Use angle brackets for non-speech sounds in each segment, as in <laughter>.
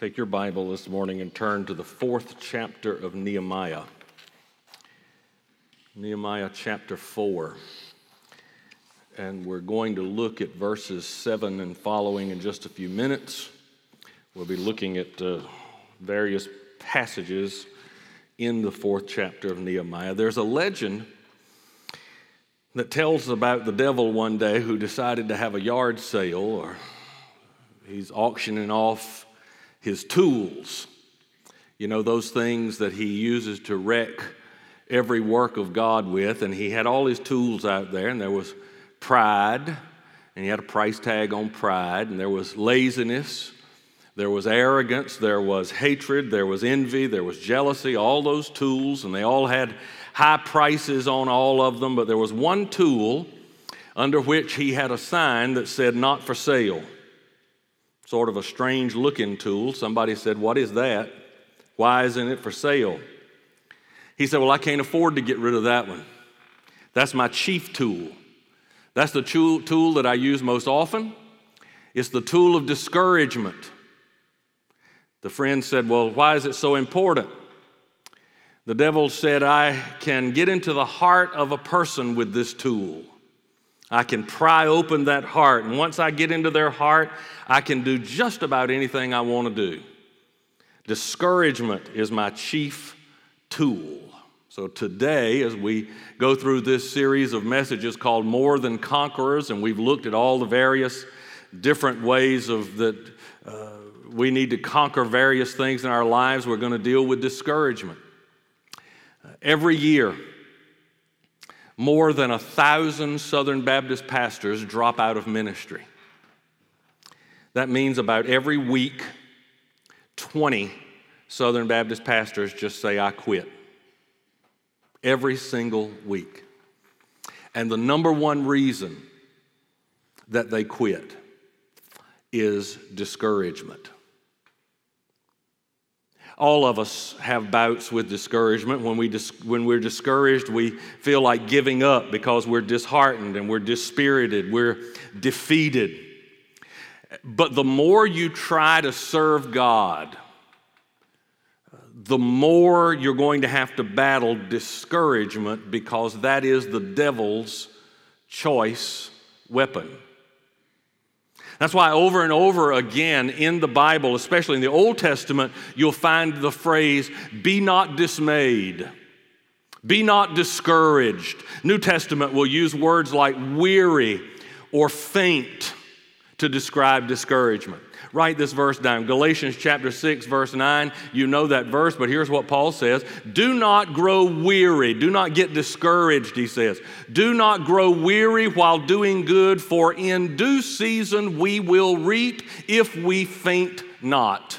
Take your Bible this morning and turn to the fourth chapter of Nehemiah. Nehemiah chapter 4. And we're going to look at verses 7 and following in just a few minutes. We'll be looking at uh, various passages in the fourth chapter of Nehemiah. There's a legend that tells about the devil one day who decided to have a yard sale or he's auctioning off his tools. You know, those things that he uses to wreck every work of God with. And he had all his tools out there, and there was pride, and he had a price tag on pride, and there was laziness, there was arrogance, there was hatred, there was envy, there was jealousy, all those tools, and they all had high prices on all of them. But there was one tool under which he had a sign that said, Not for sale sort of a strange looking tool. Somebody said, What is that? Why isn't it for sale? He said, Well, I can't afford to get rid of that one. That's my chief tool. That's the tool that I use most often. It's the tool of discouragement. The friend said, Well, why is it so important? The devil said, I can get into the heart of a person with this tool. I can pry open that heart. And once I get into their heart, I can do just about anything I want to do. Discouragement is my chief tool. So today, as we go through this series of messages called More Than Conquerors, and we've looked at all the various different ways of that uh, we need to conquer various things in our lives, we're going to deal with discouragement. Uh, every year, more than a thousand Southern Baptist pastors drop out of ministry. That means about every week, 20 Southern Baptist pastors just say, I quit. Every single week. And the number one reason that they quit is discouragement. All of us have bouts with discouragement. When, we dis- when we're discouraged, we feel like giving up because we're disheartened and we're dispirited, we're defeated. But the more you try to serve God, the more you're going to have to battle discouragement because that is the devil's choice weapon. That's why over and over again in the Bible, especially in the Old Testament, you'll find the phrase, be not dismayed. Be not discouraged. New Testament will use words like weary or faint to describe discouragement. Write this verse down. Galatians chapter 6, verse 9. You know that verse, but here's what Paul says Do not grow weary. Do not get discouraged, he says. Do not grow weary while doing good, for in due season we will reap if we faint not.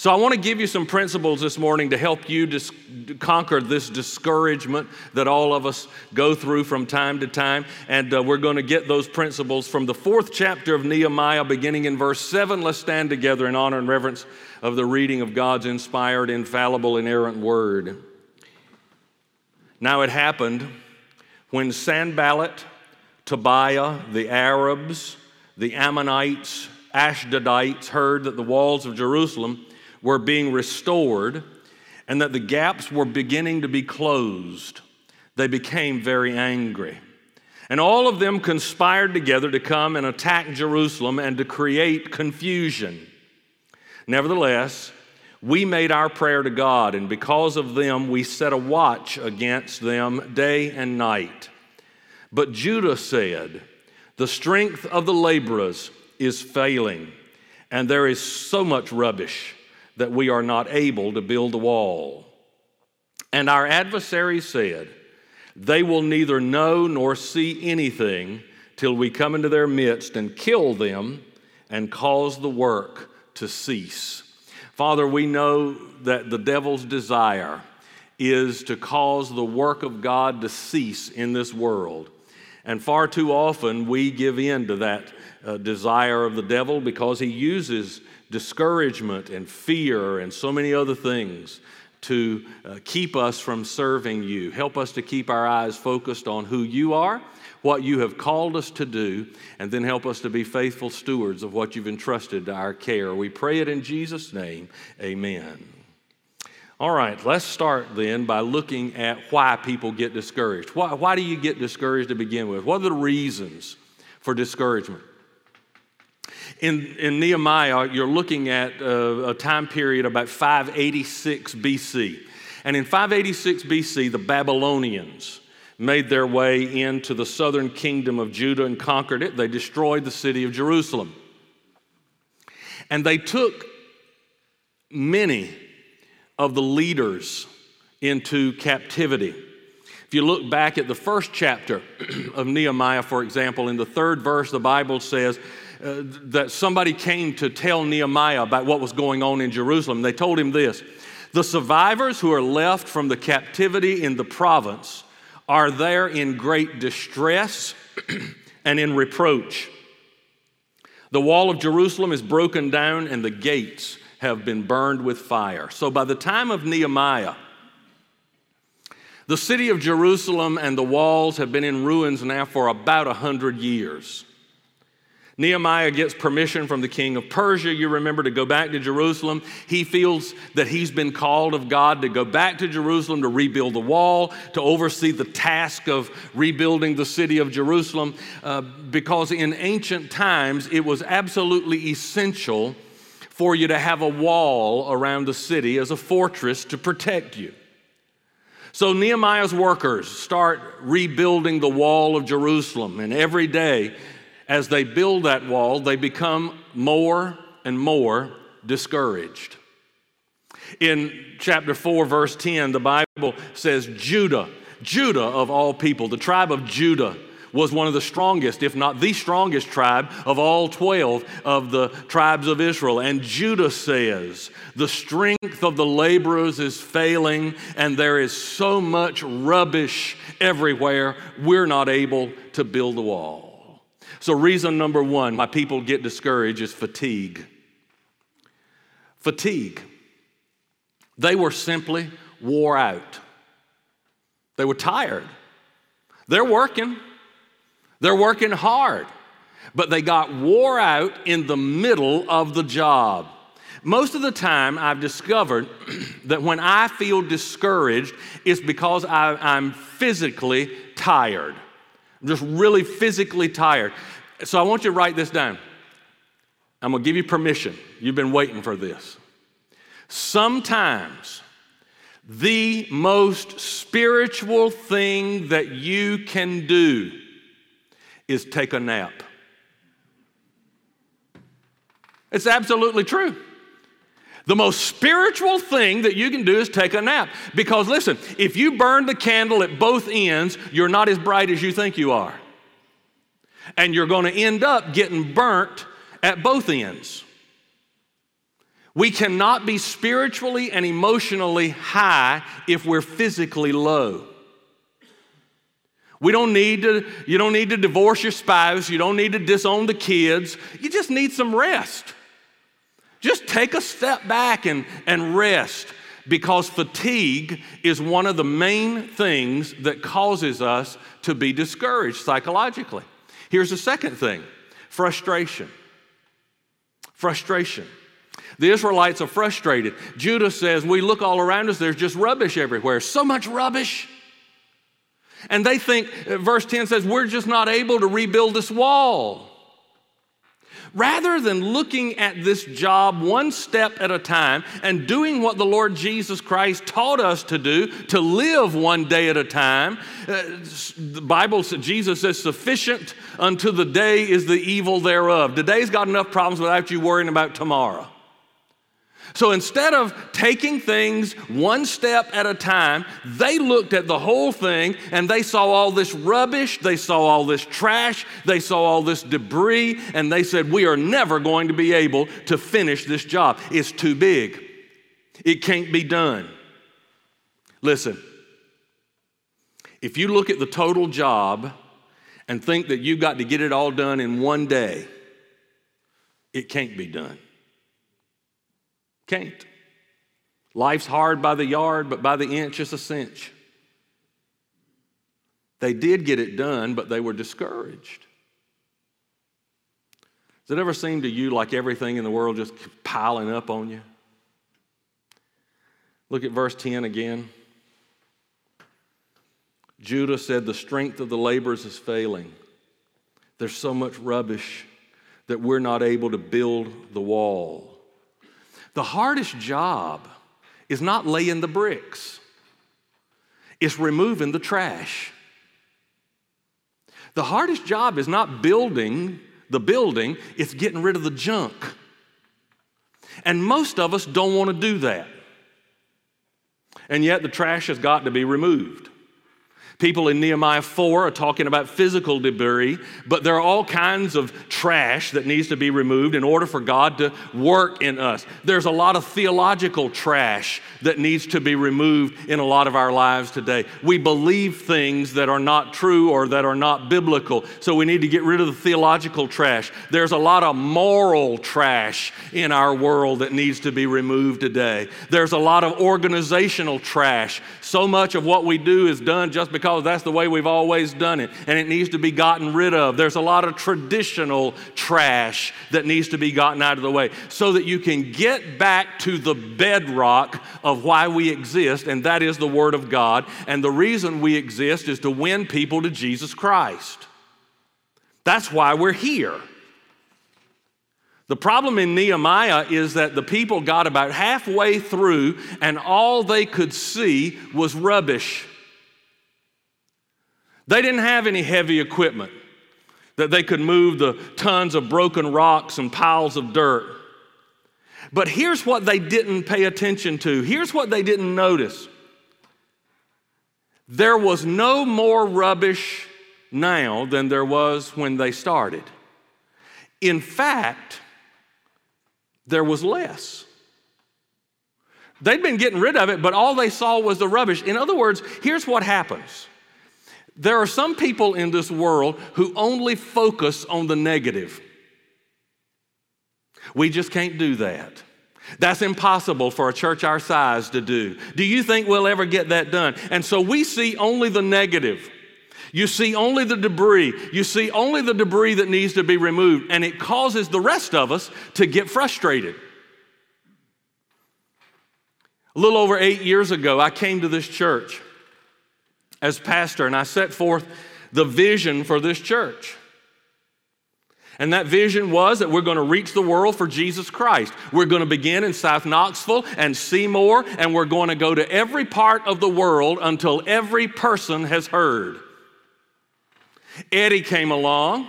So, I want to give you some principles this morning to help you dis- conquer this discouragement that all of us go through from time to time. And uh, we're going to get those principles from the fourth chapter of Nehemiah, beginning in verse 7. Let's stand together in honor and reverence of the reading of God's inspired, infallible, inerrant word. Now, it happened when Sanballat, Tobiah, the Arabs, the Ammonites, Ashdodites heard that the walls of Jerusalem were being restored and that the gaps were beginning to be closed, they became very angry. And all of them conspired together to come and attack Jerusalem and to create confusion. Nevertheless, we made our prayer to God, and because of them, we set a watch against them day and night. But Judah said, The strength of the laborers is failing, and there is so much rubbish that we are not able to build the wall. And our adversary said, They will neither know nor see anything till we come into their midst and kill them and cause the work to cease. Father, we know that the devil's desire is to cause the work of God to cease in this world. And far too often we give in to that uh, desire of the devil because he uses discouragement and fear and so many other things to uh, keep us from serving you. Help us to keep our eyes focused on who you are, what you have called us to do, and then help us to be faithful stewards of what you've entrusted to our care. We pray it in Jesus' name. Amen. All right, let's start then by looking at why people get discouraged. Why, why do you get discouraged to begin with? What are the reasons for discouragement? In, in Nehemiah, you're looking at a, a time period about 586 BC. And in 586 BC, the Babylonians made their way into the southern kingdom of Judah and conquered it. They destroyed the city of Jerusalem. And they took many of the leaders into captivity. If you look back at the first chapter <clears throat> of Nehemiah, for example, in the third verse, the Bible says, uh, that somebody came to tell Nehemiah about what was going on in Jerusalem. They told him this The survivors who are left from the captivity in the province are there in great distress <clears throat> and in reproach. The wall of Jerusalem is broken down and the gates have been burned with fire. So by the time of Nehemiah, the city of Jerusalem and the walls have been in ruins now for about a hundred years. Nehemiah gets permission from the king of Persia, you remember, to go back to Jerusalem. He feels that he's been called of God to go back to Jerusalem to rebuild the wall, to oversee the task of rebuilding the city of Jerusalem, uh, because in ancient times it was absolutely essential for you to have a wall around the city as a fortress to protect you. So Nehemiah's workers start rebuilding the wall of Jerusalem, and every day, as they build that wall, they become more and more discouraged. In chapter 4, verse 10, the Bible says, Judah, Judah of all people, the tribe of Judah, was one of the strongest, if not the strongest tribe of all 12 of the tribes of Israel. And Judah says, The strength of the laborers is failing, and there is so much rubbish everywhere, we're not able to build the wall. So, reason number one why people get discouraged is fatigue. Fatigue. They were simply wore out. They were tired. They're working, they're working hard, but they got wore out in the middle of the job. Most of the time, I've discovered <clears throat> that when I feel discouraged, it's because I, am physically tired. I'm just really physically tired. So I want you to write this down. I'm going to give you permission. You've been waiting for this. Sometimes the most spiritual thing that you can do is take a nap. It's absolutely true. The most spiritual thing that you can do is take a nap. Because listen, if you burn the candle at both ends, you're not as bright as you think you are. And you're going to end up getting burnt at both ends. We cannot be spiritually and emotionally high if we're physically low. We don't need to, you don't need to divorce your spouse. You don't need to disown the kids. You just need some rest. Just take a step back and, and rest because fatigue is one of the main things that causes us to be discouraged psychologically. Here's the second thing frustration. Frustration. The Israelites are frustrated. Judah says, We look all around us, there's just rubbish everywhere. So much rubbish. And they think, verse 10 says, We're just not able to rebuild this wall. Rather than looking at this job one step at a time and doing what the Lord Jesus Christ taught us to do, to live one day at a time, uh, the Bible says, Jesus says, sufficient unto the day is the evil thereof. Today's got enough problems without you worrying about tomorrow. So instead of taking things one step at a time, they looked at the whole thing and they saw all this rubbish, they saw all this trash, they saw all this debris, and they said, We are never going to be able to finish this job. It's too big, it can't be done. Listen, if you look at the total job and think that you've got to get it all done in one day, it can't be done. Can't. Life's hard by the yard, but by the inch it's a cinch. They did get it done, but they were discouraged. Does it ever seem to you like everything in the world just piling up on you? Look at verse 10 again. Judah said, The strength of the laborers is failing. There's so much rubbish that we're not able to build the wall. The hardest job is not laying the bricks, it's removing the trash. The hardest job is not building the building, it's getting rid of the junk. And most of us don't want to do that. And yet the trash has got to be removed. People in Nehemiah 4 are talking about physical debris, but there are all kinds of trash that needs to be removed in order for God to work in us. There's a lot of theological trash that needs to be removed in a lot of our lives today. We believe things that are not true or that are not biblical, so we need to get rid of the theological trash. There's a lot of moral trash in our world that needs to be removed today. There's a lot of organizational trash. So much of what we do is done just because because that's the way we've always done it and it needs to be gotten rid of. There's a lot of traditional trash that needs to be gotten out of the way so that you can get back to the bedrock of why we exist, and that is the Word of God. And the reason we exist is to win people to Jesus Christ. That's why we're here. The problem in Nehemiah is that the people got about halfway through and all they could see was rubbish. They didn't have any heavy equipment that they could move the tons of broken rocks and piles of dirt. But here's what they didn't pay attention to. Here's what they didn't notice. There was no more rubbish now than there was when they started. In fact, there was less. They'd been getting rid of it, but all they saw was the rubbish. In other words, here's what happens there are some people in this world who only focus on the negative. We just can't do that. That's impossible for a church our size to do. Do you think we'll ever get that done? And so we see only the negative. You see only the debris. You see only the debris that needs to be removed, and it causes the rest of us to get frustrated. A little over eight years ago, I came to this church as pastor, and I set forth the vision for this church. And that vision was that we're going to reach the world for Jesus Christ. We're going to begin in South Knoxville and Seymour, and we're going to go to every part of the world until every person has heard. Eddie came along,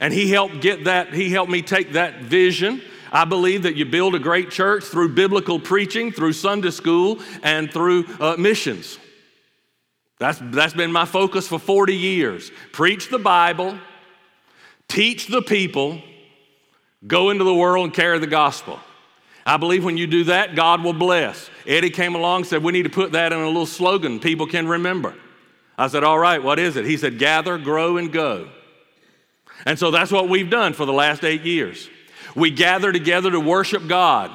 and he helped get that, he helped me take that vision. I believe that you build a great church through biblical preaching, through Sunday school, and through uh, missions. That's, that's been my focus for 40 years. Preach the Bible, teach the people, go into the world and carry the gospel. I believe when you do that, God will bless. Eddie came along and said, We need to put that in a little slogan people can remember. I said, All right, what is it? He said, Gather, grow, and go. And so that's what we've done for the last eight years. We gather together to worship God.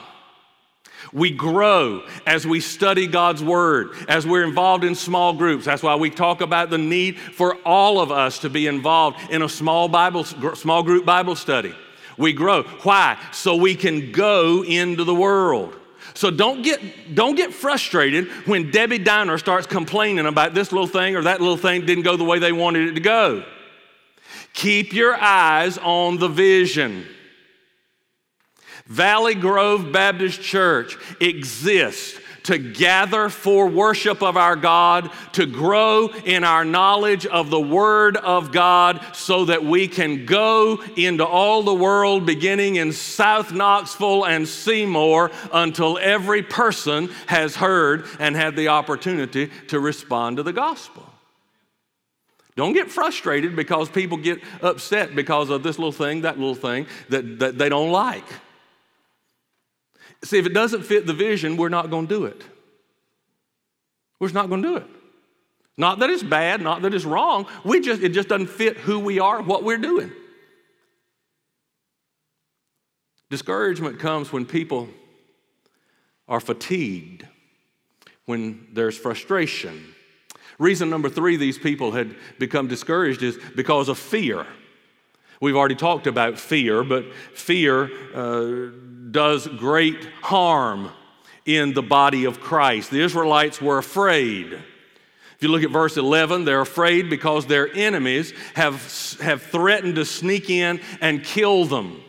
We grow as we study God's Word, as we're involved in small groups. That's why we talk about the need for all of us to be involved in a small Bible, small group Bible study. We grow. Why? So we can go into the world. So don't get, don't get frustrated when Debbie Downer starts complaining about this little thing or that little thing didn't go the way they wanted it to go. Keep your eyes on the vision. Valley Grove Baptist Church exists to gather for worship of our God, to grow in our knowledge of the Word of God, so that we can go into all the world, beginning in South Knoxville and Seymour, until every person has heard and had the opportunity to respond to the gospel. Don't get frustrated because people get upset because of this little thing, that little thing that, that they don't like. See, if it doesn't fit the vision, we're not going to do it. We're just not going to do it. Not that it's bad, not that it's wrong. We just it just doesn't fit who we are, what we're doing. Discouragement comes when people are fatigued, when there's frustration. Reason number three these people had become discouraged is because of fear. We've already talked about fear, but fear uh, does great harm in the body of Christ. The Israelites were afraid. If you look at verse 11, they're afraid because their enemies have, have threatened to sneak in and kill them.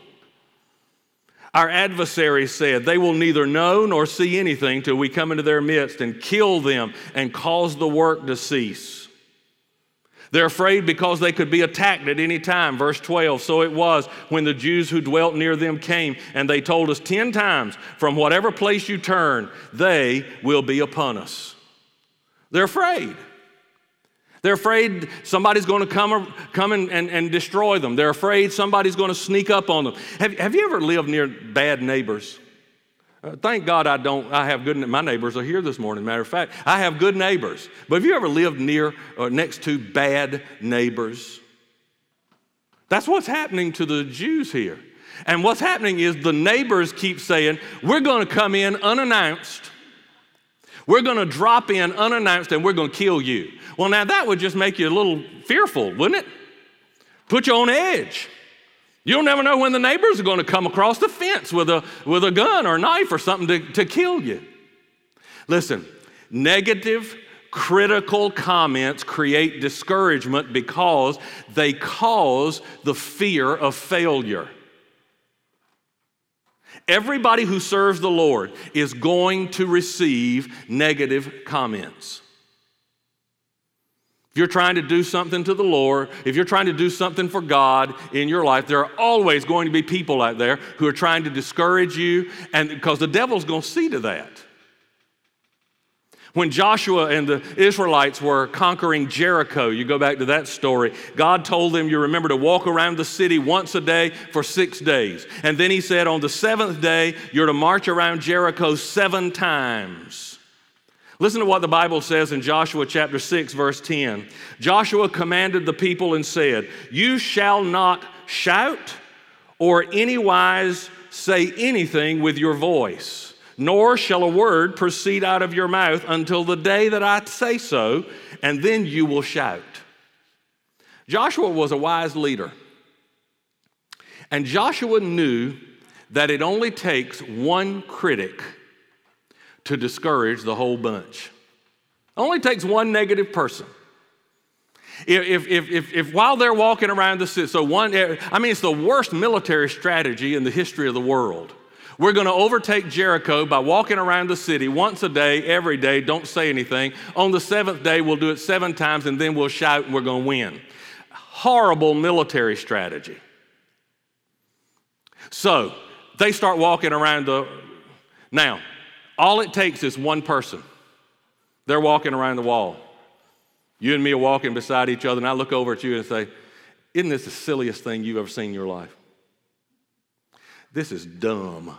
Our adversaries said, They will neither know nor see anything till we come into their midst and kill them and cause the work to cease. They're afraid because they could be attacked at any time. Verse 12 So it was when the Jews who dwelt near them came, and they told us ten times, From whatever place you turn, they will be upon us. They're afraid. They're afraid somebody's going to come, come and, and, and destroy them. They're afraid somebody's going to sneak up on them. Have, have you ever lived near bad neighbors? Uh, thank God I don't, I have good, my neighbors are here this morning, matter of fact. I have good neighbors. But have you ever lived near or uh, next to bad neighbors? That's what's happening to the Jews here. And what's happening is the neighbors keep saying, We're going to come in unannounced. We're going to drop in unannounced and we're going to kill you. Well, now that would just make you a little fearful, wouldn't it? Put you on edge. You'll never know when the neighbors are going to come across the fence with a, with a gun or a knife or something to, to kill you. Listen, negative, critical comments create discouragement because they cause the fear of failure. Everybody who serves the Lord is going to receive negative comments you're trying to do something to the Lord, if you're trying to do something for God in your life, there are always going to be people out there who are trying to discourage you, and because the devil's going to see to that. When Joshua and the Israelites were conquering Jericho, you go back to that story, God told them, you remember, to walk around the city once a day for six days. And then he said, on the seventh day, you're to march around Jericho seven times. Listen to what the Bible says in Joshua chapter 6, verse 10. Joshua commanded the people and said, You shall not shout or anywise say anything with your voice, nor shall a word proceed out of your mouth until the day that I say so, and then you will shout. Joshua was a wise leader. And Joshua knew that it only takes one critic to discourage the whole bunch. Only takes one negative person. If, if, if, if, while they're walking around the city, so one, eh, I mean, it's the worst military strategy in the history of the world. We're going to overtake Jericho by walking around the city once a day, every day, don't say anything. On the seventh day, we'll do it seven times and then we'll shout and we're going to win. Horrible military strategy. So they start walking around the. Now, all it takes is one person. They're walking around the wall. You and me are walking beside each other, and I look over at you and say, Isn't this the silliest thing you've ever seen in your life? This is dumb.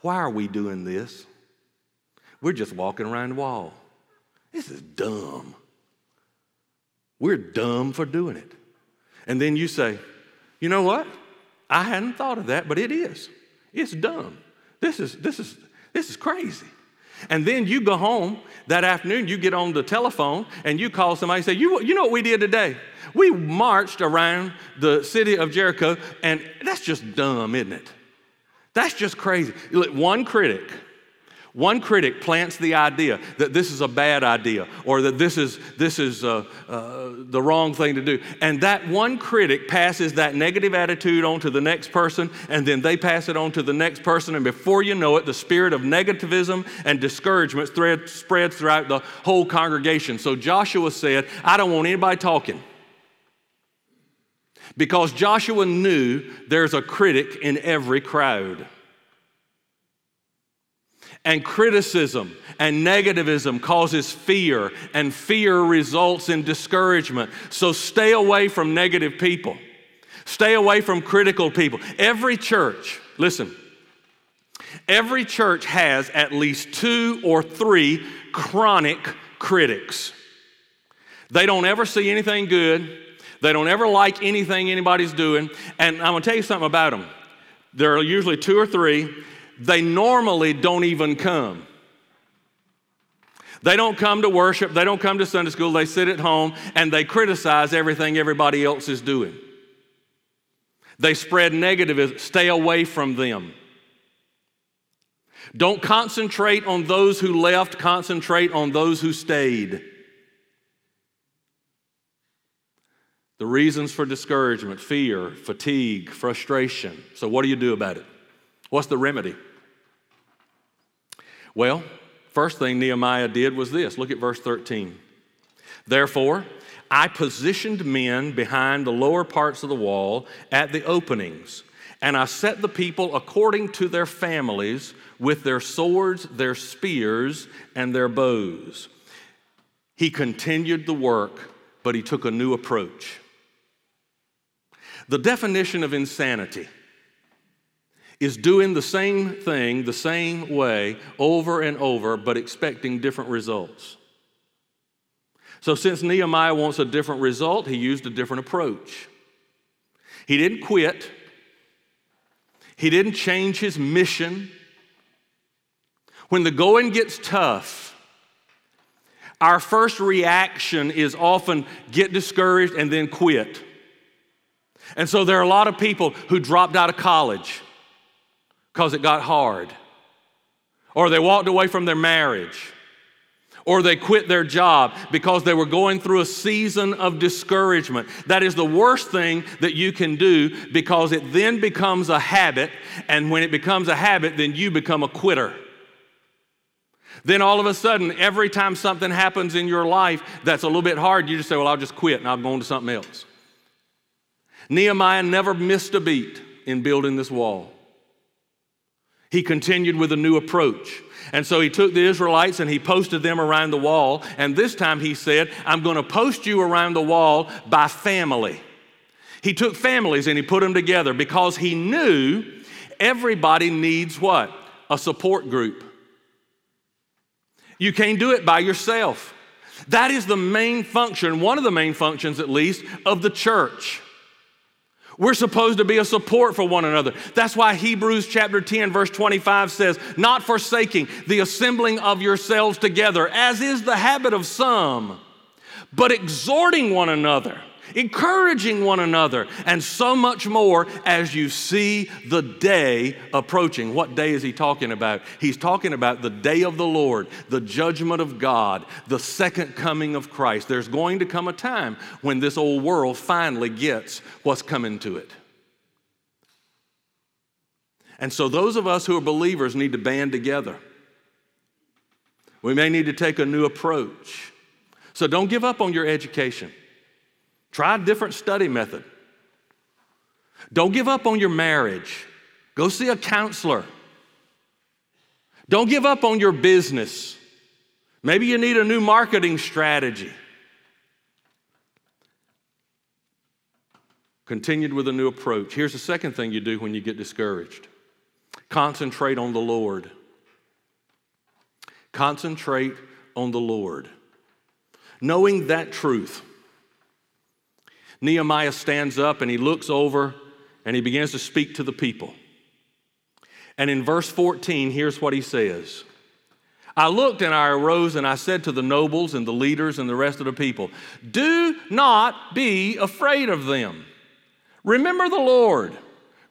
Why are we doing this? We're just walking around the wall. This is dumb. We're dumb for doing it. And then you say, You know what? I hadn't thought of that, but it is. It's dumb. This is, this is, this is crazy. And then you go home that afternoon, you get on the telephone and you call somebody and say, You, you know what we did today? We marched around the city of Jericho, and that's just dumb, isn't it? That's just crazy. One critic one critic plants the idea that this is a bad idea or that this is, this is uh, uh, the wrong thing to do. And that one critic passes that negative attitude on to the next person, and then they pass it on to the next person. And before you know it, the spirit of negativism and discouragement spreads throughout the whole congregation. So Joshua said, I don't want anybody talking. Because Joshua knew there's a critic in every crowd. And criticism and negativism causes fear, and fear results in discouragement. So stay away from negative people. Stay away from critical people. Every church, listen, every church has at least two or three chronic critics. They don't ever see anything good, they don't ever like anything anybody's doing. And I'm gonna tell you something about them. There are usually two or three they normally don't even come. They don't come to worship, they don't come to Sunday school, they sit at home and they criticize everything everybody else is doing. They spread negative, stay away from them. Don't concentrate on those who left, concentrate on those who stayed. The reasons for discouragement, fear, fatigue, frustration. So, what do you do about it? What's the remedy? Well, First thing Nehemiah did was this look at verse 13. Therefore, I positioned men behind the lower parts of the wall at the openings, and I set the people according to their families with their swords, their spears, and their bows. He continued the work, but he took a new approach. The definition of insanity is doing the same thing the same way over and over, but expecting different results. So, since Nehemiah wants a different result, he used a different approach. He didn't quit, he didn't change his mission. When the going gets tough, our first reaction is often get discouraged and then quit. And so there are a lot of people who dropped out of college because it got hard, or they walked away from their marriage, or they quit their job because they were going through a season of discouragement. That is the worst thing that you can do because it then becomes a habit, and when it becomes a habit, then you become a quitter. Then all of a sudden, every time something happens in your life that's a little bit hard, you just say, Well, I'll just quit and I'll go on to something else. Nehemiah never missed a beat in building this wall he continued with a new approach. And so he took the Israelites and he posted them around the wall. And this time he said, I'm going to post you around the wall by family. He took families and he put them together because he knew everybody needs what? A support group. You can't do it by yourself. That is the main function, one of the main functions at least, of the church. We're supposed to be a support for one another. That's why Hebrews chapter 10, verse 25 says, Not forsaking the assembling of yourselves together, as is the habit of some, but exhorting one another encouraging one another, and so much more as you see the day approaching. What day is he talking about? He's talking about the day of the Lord, the judgment of God, the second coming of Christ. There's going to come a time when this old world finally gets what's coming to it. And so, those of us who are believers need to band together. We may need to take a new approach. So, don't give up on your education. Try a different study method. Don't give up on your marriage. Go see a counselor. Don't give up on your business. Maybe you need a new marketing strategy. Continued with a new approach. Here's the second thing you do when you get discouraged concentrate on the Lord. Concentrate on the Lord. Knowing that truth Nehemiah stands up and he looks over and he begins to speak to the people. And in verse 14, here's what he says I looked and I arose and I said to the nobles and the leaders and the rest of the people, Do not be afraid of them. Remember the Lord,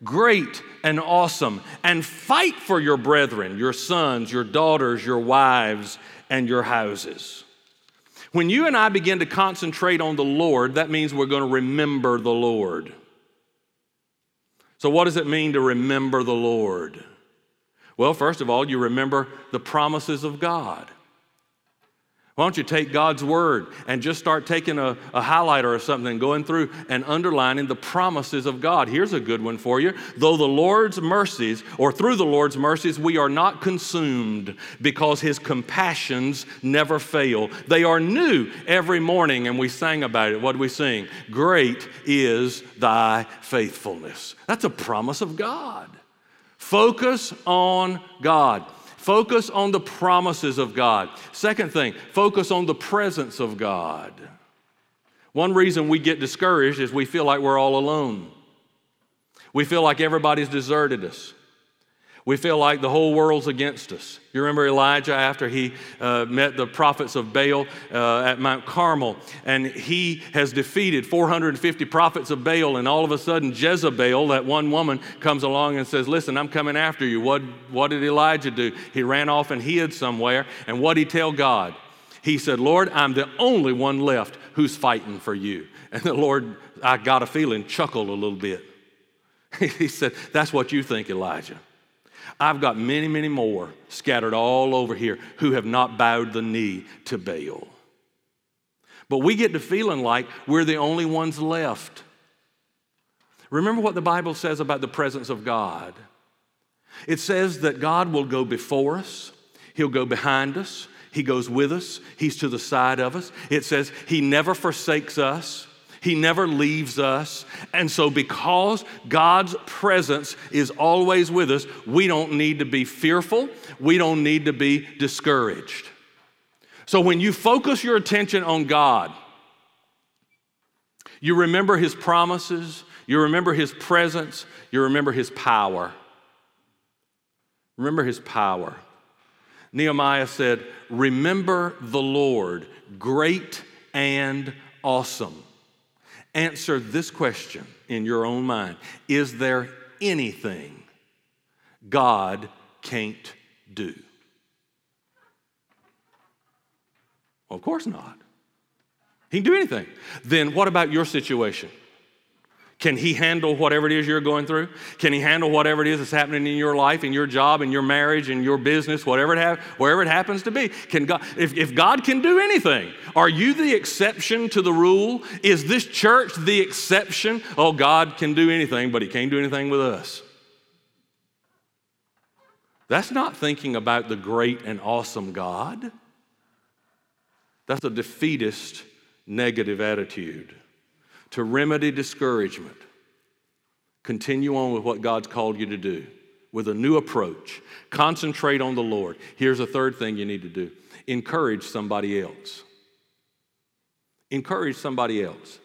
great and awesome, and fight for your brethren, your sons, your daughters, your wives, and your houses. When you and I begin to concentrate on the Lord, that means we're going to remember the Lord. So, what does it mean to remember the Lord? Well, first of all, you remember the promises of God. Why don't you take God's word and just start taking a, a, highlighter or something going through and underlining the promises of God? Here's a good one for you. Though the Lord's mercies, or through the Lord's mercies, we are not consumed because his compassions never fail. They are new every morning, and we sang about it. What do we sing? Great is thy faithfulness. That's a promise of God. Focus on God. Focus on the promises of God. Second thing, focus on the presence of God. One reason we get discouraged is we feel like we're all alone. We feel like everybody's deserted us. We feel like the whole world's against us. You remember Elijah after he uh, met the prophets of Baal uh, at Mount Carmel, and he has defeated 450 prophets of Baal, and all of a sudden Jezebel, that one woman, comes along and says, Listen, I'm coming after you. What, what did Elijah do? He ran off and hid somewhere, and what did he tell God? He said, Lord, I'm the only one left who's fighting for you. And the Lord, I got a feeling, chuckled a little bit. <laughs> he said, That's what you think, Elijah. I've got many, many more scattered all over here who have not bowed the knee to Baal. But we get to feeling like we're the only ones left. Remember what the Bible says about the presence of God. It says that God will go before us, He'll go behind us, He goes with us, He's to the side of us. It says He never forsakes us. He never leaves us. And so, because God's presence is always with us, we don't need to be fearful. We don't need to be discouraged. So, when you focus your attention on God, you remember His promises, you remember His presence, you remember His power. Remember His power. Nehemiah said, Remember the Lord, great and awesome. Answer this question in your own mind Is there anything God can't do? Well, of course not. He can do anything. Then what about your situation? Can he handle whatever it is you're going through? Can he handle whatever it is that's happening in your life, in your job, in your marriage, in your business, whatever it ha- wherever it happens to be? Can God, if, if God can do anything, are you the exception to the rule? Is this church the exception? Oh, God can do anything, but he can't do anything with us. That's not thinking about the great and awesome God. That's a defeatist, negative attitude to remedy discouragement, continue on with what God's called you to do with a new approach. Concentrate on the Lord. Here's a third thing you need to do encourage somebody else. Encourage somebody else.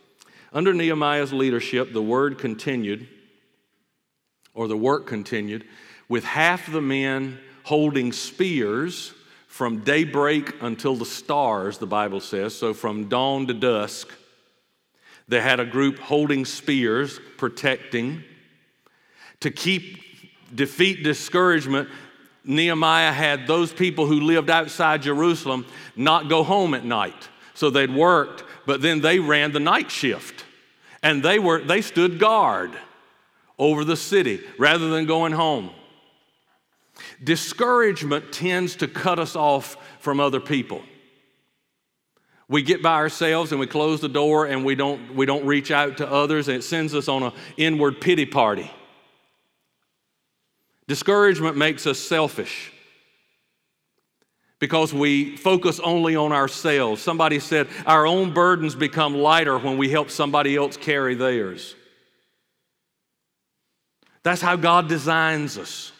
Under Nehemiah's leadership, the word continued, or the work continued, with half the men holding spears from daybreak until the stars, the Bible says, so from dawn to dusk they had a group holding spears, protecting. To keep defeat discouragement, Nehemiah had those people who lived outside Jerusalem not go home at night. So they'd worked, but then they ran the night shift. And they were they stood guard over the city rather than going home. Discouragement tends to cut us off from other people. We get by ourselves and we close the door and we don't, we don't reach out to others, and it sends us on an inward pity party. Discouragement makes us selfish because we focus only on ourselves. Somebody said, Our own burdens become lighter when we help somebody else carry theirs. That's how God designs us.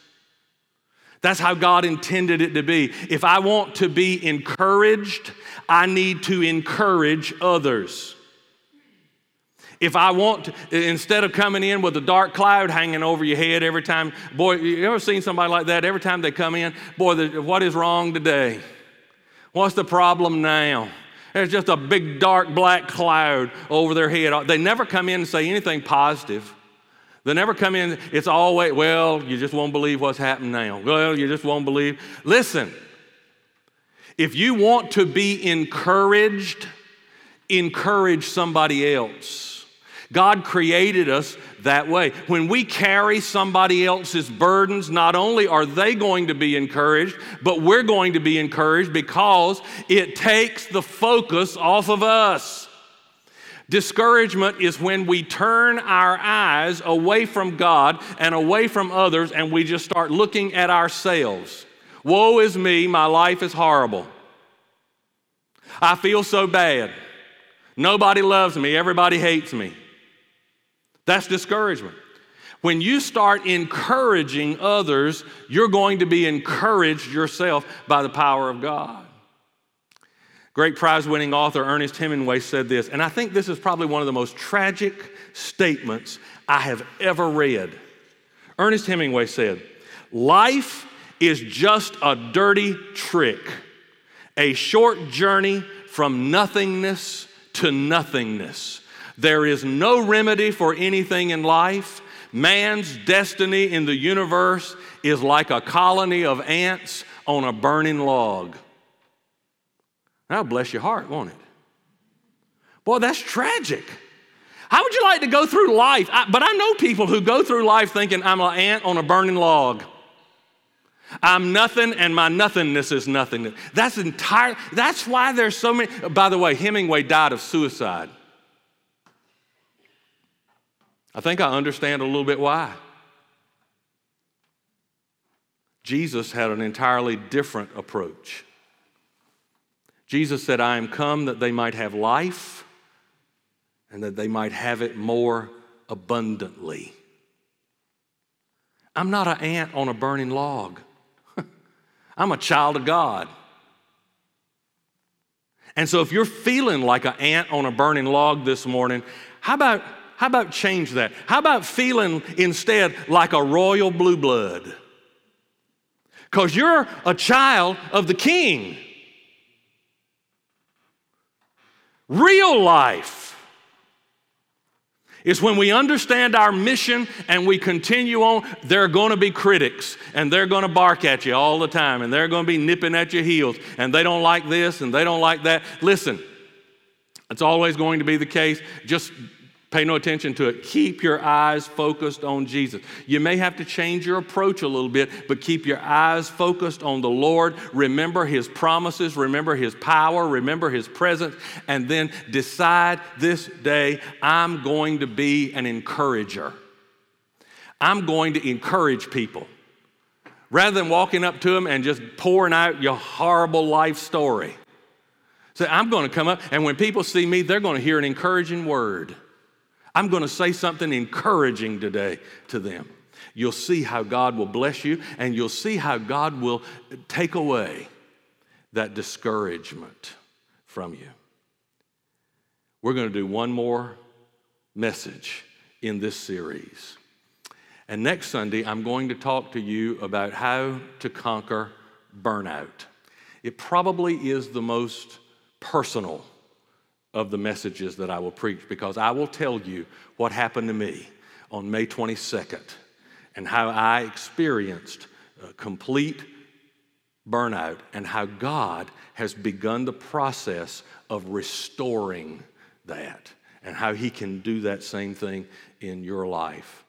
That's how God intended it to be. If I want to be encouraged, I need to encourage others. If I want to, instead of coming in with a dark cloud hanging over your head every time, boy, you ever seen somebody like that? Every time they come in, boy, the, what is wrong today? What's the problem now? There's just a big dark black cloud over their head. They never come in and say anything positive. They never come in, it's always, well, you just won't believe what's happened now. Well, you just won't believe. Listen, if you want to be encouraged, encourage somebody else. God created us that way. When we carry somebody else's burdens, not only are they going to be encouraged, but we're going to be encouraged because it takes the focus off of us. Discouragement is when we turn our eyes away from God and away from others and we just start looking at ourselves. Woe is me, my life is horrible. I feel so bad. Nobody loves me, everybody hates me. That's discouragement. When you start encouraging others, you're going to be encouraged yourself by the power of God. Great prize winning author Ernest Hemingway said this, and I think this is probably one of the most tragic statements I have ever read. Ernest Hemingway said, Life is just a dirty trick, a short journey from nothingness to nothingness. There is no remedy for anything in life. Man's destiny in the universe is like a colony of ants on a burning log. That'll bless your heart, won't it? Boy, that's tragic. How would you like to go through life? I, but I know people who go through life thinking, I'm an ant on a burning log. I'm nothing and my nothingness is nothing. That's entire that's why there's so many by the way, Hemingway died of suicide. I think I understand a little bit why. Jesus had an entirely different approach. Jesus said, I am come that they might have life and that they might have it more abundantly. I'm not an ant on a burning log. <laughs> I'm a child of God. And so if you're feeling like an ant on a burning log this morning, how about how about change that? How about feeling instead like a royal blue blood? Because you're a child of the king. Real life is when we understand our mission and we continue on, there are going to be critics and they're going to bark at you all the time and they're going to be nipping at your heels and they don't like this and they don't like that. Listen, it's always going to be the case. Just Pay no attention to it. Keep your eyes focused on Jesus. You may have to change your approach a little bit, but keep your eyes focused on the Lord. Remember His promises, remember His power, remember His presence, and then decide this day I'm going to be an encourager. I'm going to encourage people. Rather than walking up to them and just pouring out your horrible life story. So I'm going to come up, and when people see me, they're going to hear an encouraging word. I'm going to say something encouraging today to them. You'll see how God will bless you, and you'll see how God will take away that discouragement from you. We're going to do one more message in this series. And next Sunday, I'm going to talk to you about how to conquer burnout. It probably is the most personal of the messages that I will preach because I will tell you what happened to me on May 22nd and how I experienced complete burnout and how God has begun the process of restoring that and how He can do that same thing in your life.